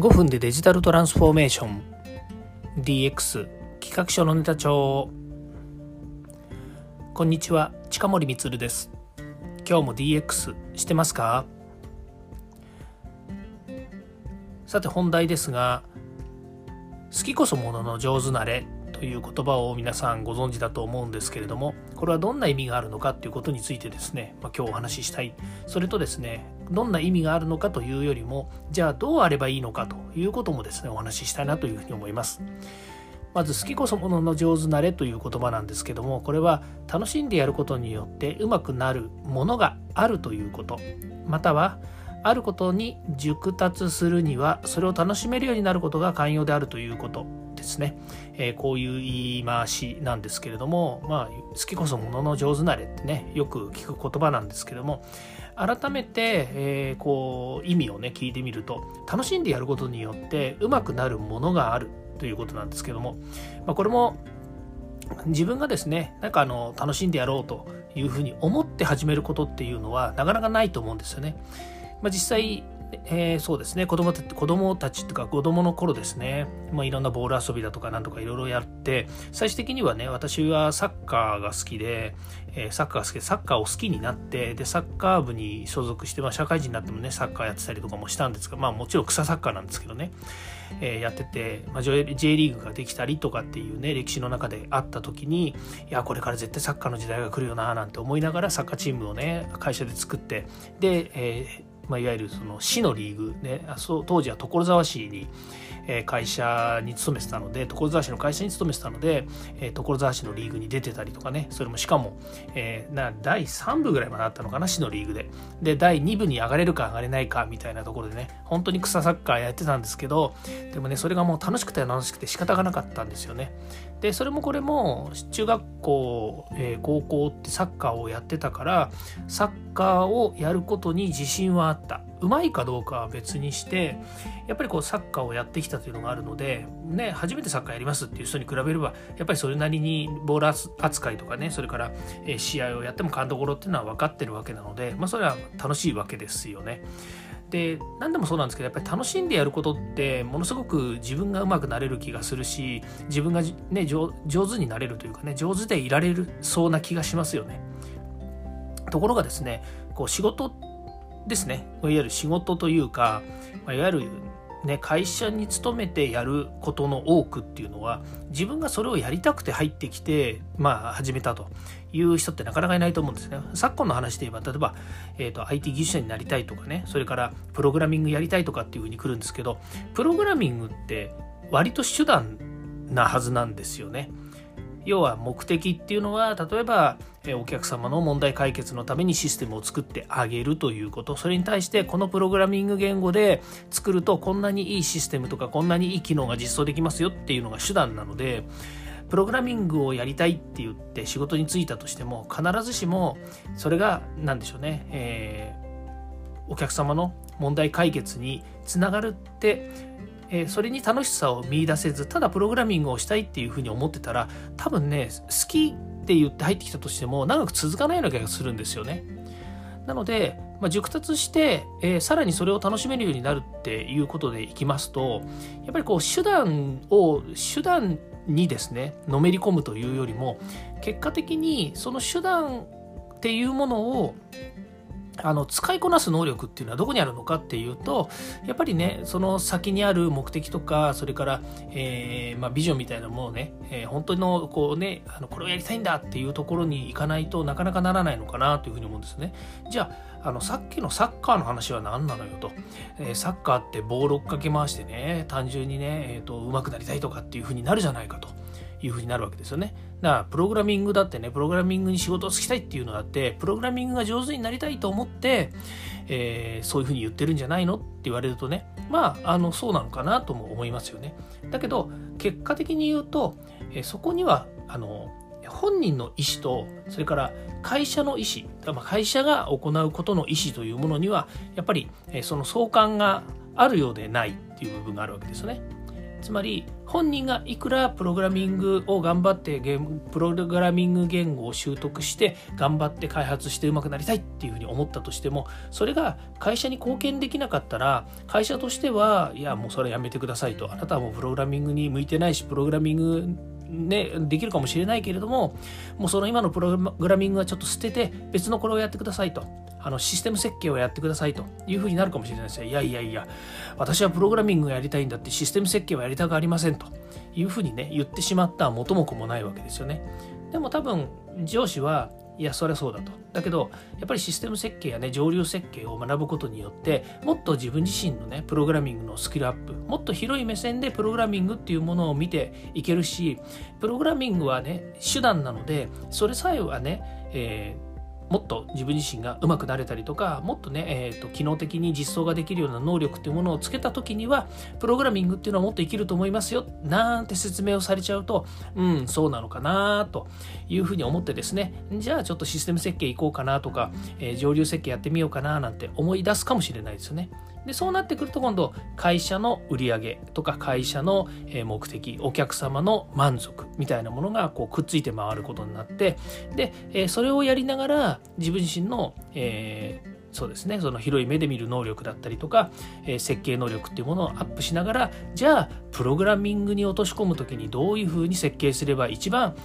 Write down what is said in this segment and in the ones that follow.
5分でデジタルトランスフォーメーション。DX 企画書のネタ帳こんにちは近森光です。今日も DX してますか？さて本題ですが好きこそものの上手なれという言葉を皆さんご存知だと思うんですけれどもこれはどんな意味があるのかということについてですね、まあ、今日お話ししたい。それとですねどんな意味があるのかというよりもじゃあどうあればいいのかということもですねお話ししたいなというふうに思います。まず好きこそものの上手なれという言葉なんですけどもこれは楽しんでやることによってうまくなるものがあるということ。またはあることに熟達するにはそれを楽しめるようになることが寛容であるということ。ですね、えー、こういう言い回しなんですけれども、まあ、好きこそものの上手なれってねよく聞く言葉なんですけども改めて、えー、こう意味をね聞いてみると楽しんでやることによってうまくなるものがあるということなんですけども、まあ、これも自分がですねなんかあの楽しんでやろうというふうに思って始めることっていうのはなかなかないと思うんですよね。まあ、実際えー、そうですね。子供た子供たちとか子供の頃ですね、まあ、いろんなボール遊びだとかなんとかいろいろやって最終的にはね私はサッカーが好きで、えー、サッカーが好きでサッカーを好きになってでサッカー部に所属して、まあ、社会人になってもねサッカーやってたりとかもしたんですがまあもちろん草サッカーなんですけどね、えー、やってて、まあ、J, J リーグができたりとかっていうね歴史の中であった時にいやこれから絶対サッカーの時代が来るよななんて思いながらサッカーチームをね会社で作ってで、えーまあ、いわゆるその市のリーグねそ当時は所沢市に、え会社に勤めてたので所沢市の会社に勤めてたので、え所沢市のリーグに出てたりとかねそれもしかも、え、な第3部ぐらいまであったのかな市のリーグで。で第2部に上がれるか上がれないかみたいなところでね本当に草サッカーやってたんですけどでもねそれがもう楽しくて楽しくて仕方がなかったんですよね。でそれもこれも中学校、え、高校ってサッカーをやってたからサッカーをやることに自信はあった。うまいかどうかは別にしてやっぱりこうサッカーをやってきたというのがあるので、ね、初めてサッカーやりますっていう人に比べればやっぱりそれなりにボール扱いとかねそれから試合をやっても勘どころっていうのは分かってるわけなので、まあ、それは楽しいわけですよね。で何でもそうなんですけどやっぱり楽しんでやることってものすごく自分がうまくなれる気がするし自分がね上手になれるというかね上手でいられるそうな気がしますよね。ところがですねこう仕事ですねいわゆる仕事というかいわゆるね、会社に勤めてやることの多くっていうのは自分がそれをやりたくて入ってきて、まあ、始めたという人ってなかなかいないと思うんですね。昨今の話で言えば例えば、えーと、IT 技術者になりたいとかねそれからプログラミングやりたいとかっていうふうに来るんですけどプログラミングって割と手段なはずなんですよね。要は目的っていうのは例えばお客様の問題解決のためにシステムを作ってあげるということ。それに対してこのプログラミング言語で作るとこんなにいいシステムとかこんなにいい機能が実装できますよっていうのが手段なのでプログラミングをやりたいって言って仕事に就いたとしても必ずしもそれが何でしょうね、えー、お客様の問題解決につながるってえー、それに楽しさを見いだせずただプログラミングをしたいっていうふうに思ってたら多分ね好きって言って入ってきたとしても長く続かないような気がするんですよね。なので、まあ、熟達して、えー、さらにそれを楽しめるようになるっていうことでいきますとやっぱりこう手段を手段にですねのめり込むというよりも結果的にその手段っていうものをあの使いこなす能力っていうのはどこにあるのかっていうとやっぱりねその先にある目的とかそれから、えー、まあ、ビジョンみたいなものをね、えー、本当のこうねあのこれをやりたいんだっていうところに行かないとなかなかならないのかなというふうに思うんですね。じゃああのさっきのサッカーの話は何なのよと、えー、サッカーってボール追っかけ回してね単純にね、えーと、と上手くなりたいとかっていうふうになるじゃないかと。いうふうになるわけですよね。だからプログラミングだってねプログラミングに仕事をつきたいっていうのだってプログラミングが上手になりたいと思って、えー、そういうふうに言ってるんじゃないのって言われるとねまああのそうなのかなとも思いますよね。だけど結果的に言うと、えー、そこにはあの本人の意思とそれから会社の意思会社が行うことの意思というものにはやっぱりその相関があるようでないっていう部分があるわけですよね。つまり本人がいくらプログラミングを頑張ってゲームプログラミング言語を習得して頑張って開発してうまくなりたいっていうふうに思ったとしてもそれが会社に貢献できなかったら会社としてはいやもうそれやめてくださいと。あなたはもうプログラミングに向いてないしプログラミングね、できるかもしれないけれどももうその今のプログラミングはちょっと捨てて別のこれをやってくださいと。あのシステム設計をやってくださいというふうになるかもしれないですよ。いやいやいや私はプログラミングをやりたいんだってシステム設計はやりたくありませんと。いうふうにね言ってしまった元も子もないわけですよね。でも多分上司はいやそりゃそうだと。だけどやっぱりシステム設計やね上流設計を学ぶことによってもっと自分自身のねプログラミングのスキルアップもっと広い目線でプログラミングっていうものを見ていけるしプログラミングはね手段なのでそれさえはね、えーもっと自分自身がうまくなれたりとかもっとね、えーと、機能的に実装ができるような能力っていうものをつけた時にはプログラミングっていうのはもっと生きると思いますよなんて説明をされちゃうとうんそうなのかなというふうに思ってですねじゃあちょっとシステム設計いこうかなとか、えー、上流設計やってみようかななんて思い出すかもしれないですよね。でそうなってくると今度会社の売り上げとか会社の目的お客様の満足みたいなものがこうくっついて回ることになってでそれをやりながら自分自身の、えーそうですねその広い目で見る能力だったりとか、えー、設計能力っていうものをアップしながらじゃあプログラミングに落とし込む時にどういうふうに設計すれば一番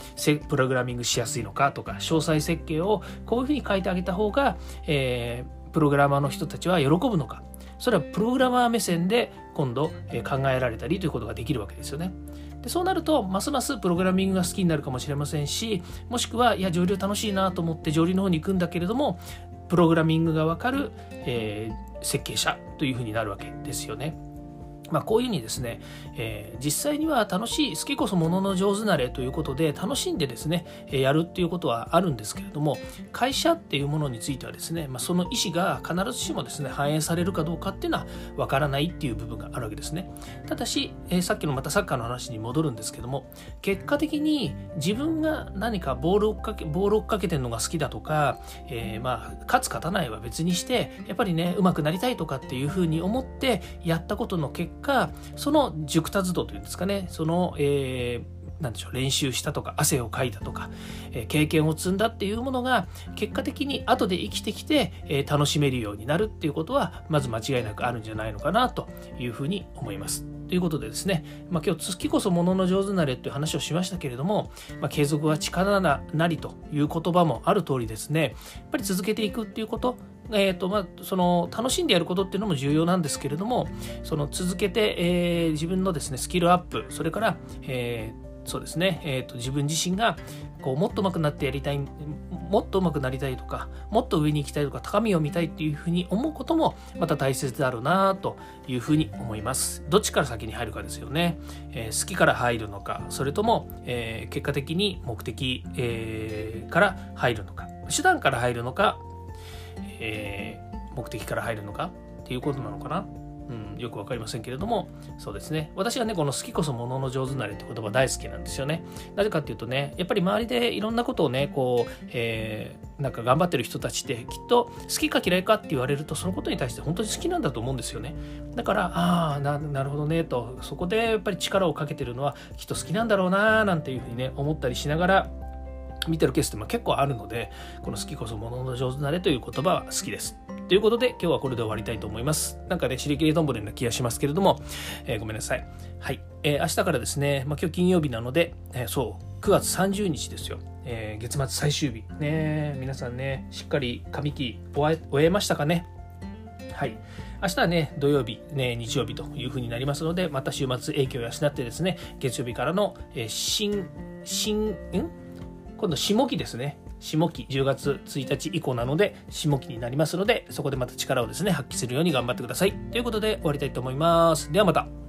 プログラミングしやすいのかとか詳細設計をこういうふうに書いてあげた方が、えー、プログラマーの人たちは喜ぶのかそれはプログラマー目線で今度考えられたりということができるわけですよね。でそうなるとますますプログラミングが好きになるかもしれませんしもしくはいや上流楽しいなと思って上流の方に行くんだけれどもプログラミングが分かる、えー、設計者というふうになるわけですよね。まあ、こういうふうにですね、えー、実際には楽しい好きこそものの上手なれということで楽しんでですね、えー、やるっていうことはあるんですけれども会社っていうものについてはですね、まあ、その意思が必ずしもですね反映されるかどうかっていうのはわからないっていう部分があるわけですね。ただし、えー、さっきのまたサッカーの話に戻るんですけども結果的に自分が何かボールを追っかけボールを追っかけてるのが好きだとか、えまあ勝つ勝たないは別にしてやっぱりね上手くなりたいとかっていうふうに思ってやったことの結果その熟達度というんですかねその、えーなんでしょう練習したとか汗をかいたとか、えー、経験を積んだっていうものが結果的に後で生きてきて、えー、楽しめるようになるっていうことはまず間違いなくあるんじゃないのかなというふうに思います。ということでですね、まあ、今日月こそものの上手なれという話をしましたけれども、まあ、継続は力なりという言葉もある通りですねやっぱり続けていくっていうことえーとまあ、その楽しんでやることっていうのも重要なんですけれどもその続けて、えー、自分のですねスキルアップそれから、えー、そうですね、えーと、自分自身がこうもっと上手くなってやりたいもっと上手くなりたいとかもっと上に行きたいとか高みを見たいっていうふうに思うこともまた大切だろうなというふうに思います。どっちから先に入るかですよね、えー、好きから入るのかそれとも、えー、結果的に目的、えー、から入るのか手段から入るのかえー、目的から入るのかっていうことなのかな、うん、よく分かりませんけれども。そうですね。私はねこの好きこそものの上手なれって言葉大好きなんですよね。なぜかっていうとねやっぱり周りでいろんなことをねこう、えー、なんか頑張ってる人たちってきっと好きか嫌いかって言われるとそのことに対して本当に好きなんだと思うんですよね。だからああなるほどねとそこでやっぱり力をかけてるのはきっと好きなんだろうななんていうふうにね思ったりしながら見てるケースって結構あるので、この好きこそものの上手なれという言葉は好きです。ということで今日はこれで終わりたいと思います。なんかね、尻切りどんぶりな気がしますけれども、えー、ごめんなさい。はい。えー、明日からですね、まあ、今日金曜日なので、えー、そう、9月30日ですよ。え月末最終日。ね皆さんね、しっかり上期終えましたかね？はい。明日はね、土曜日、ね、日曜日というふうになりますので、また週末影響を養ってですね、月曜日からの、え新、新、ん？今度下期ですね。下期10月1日以降なので下期になりますのでそこでまた力をですね発揮するように頑張ってください。ということで終わりたいと思います。ではまた。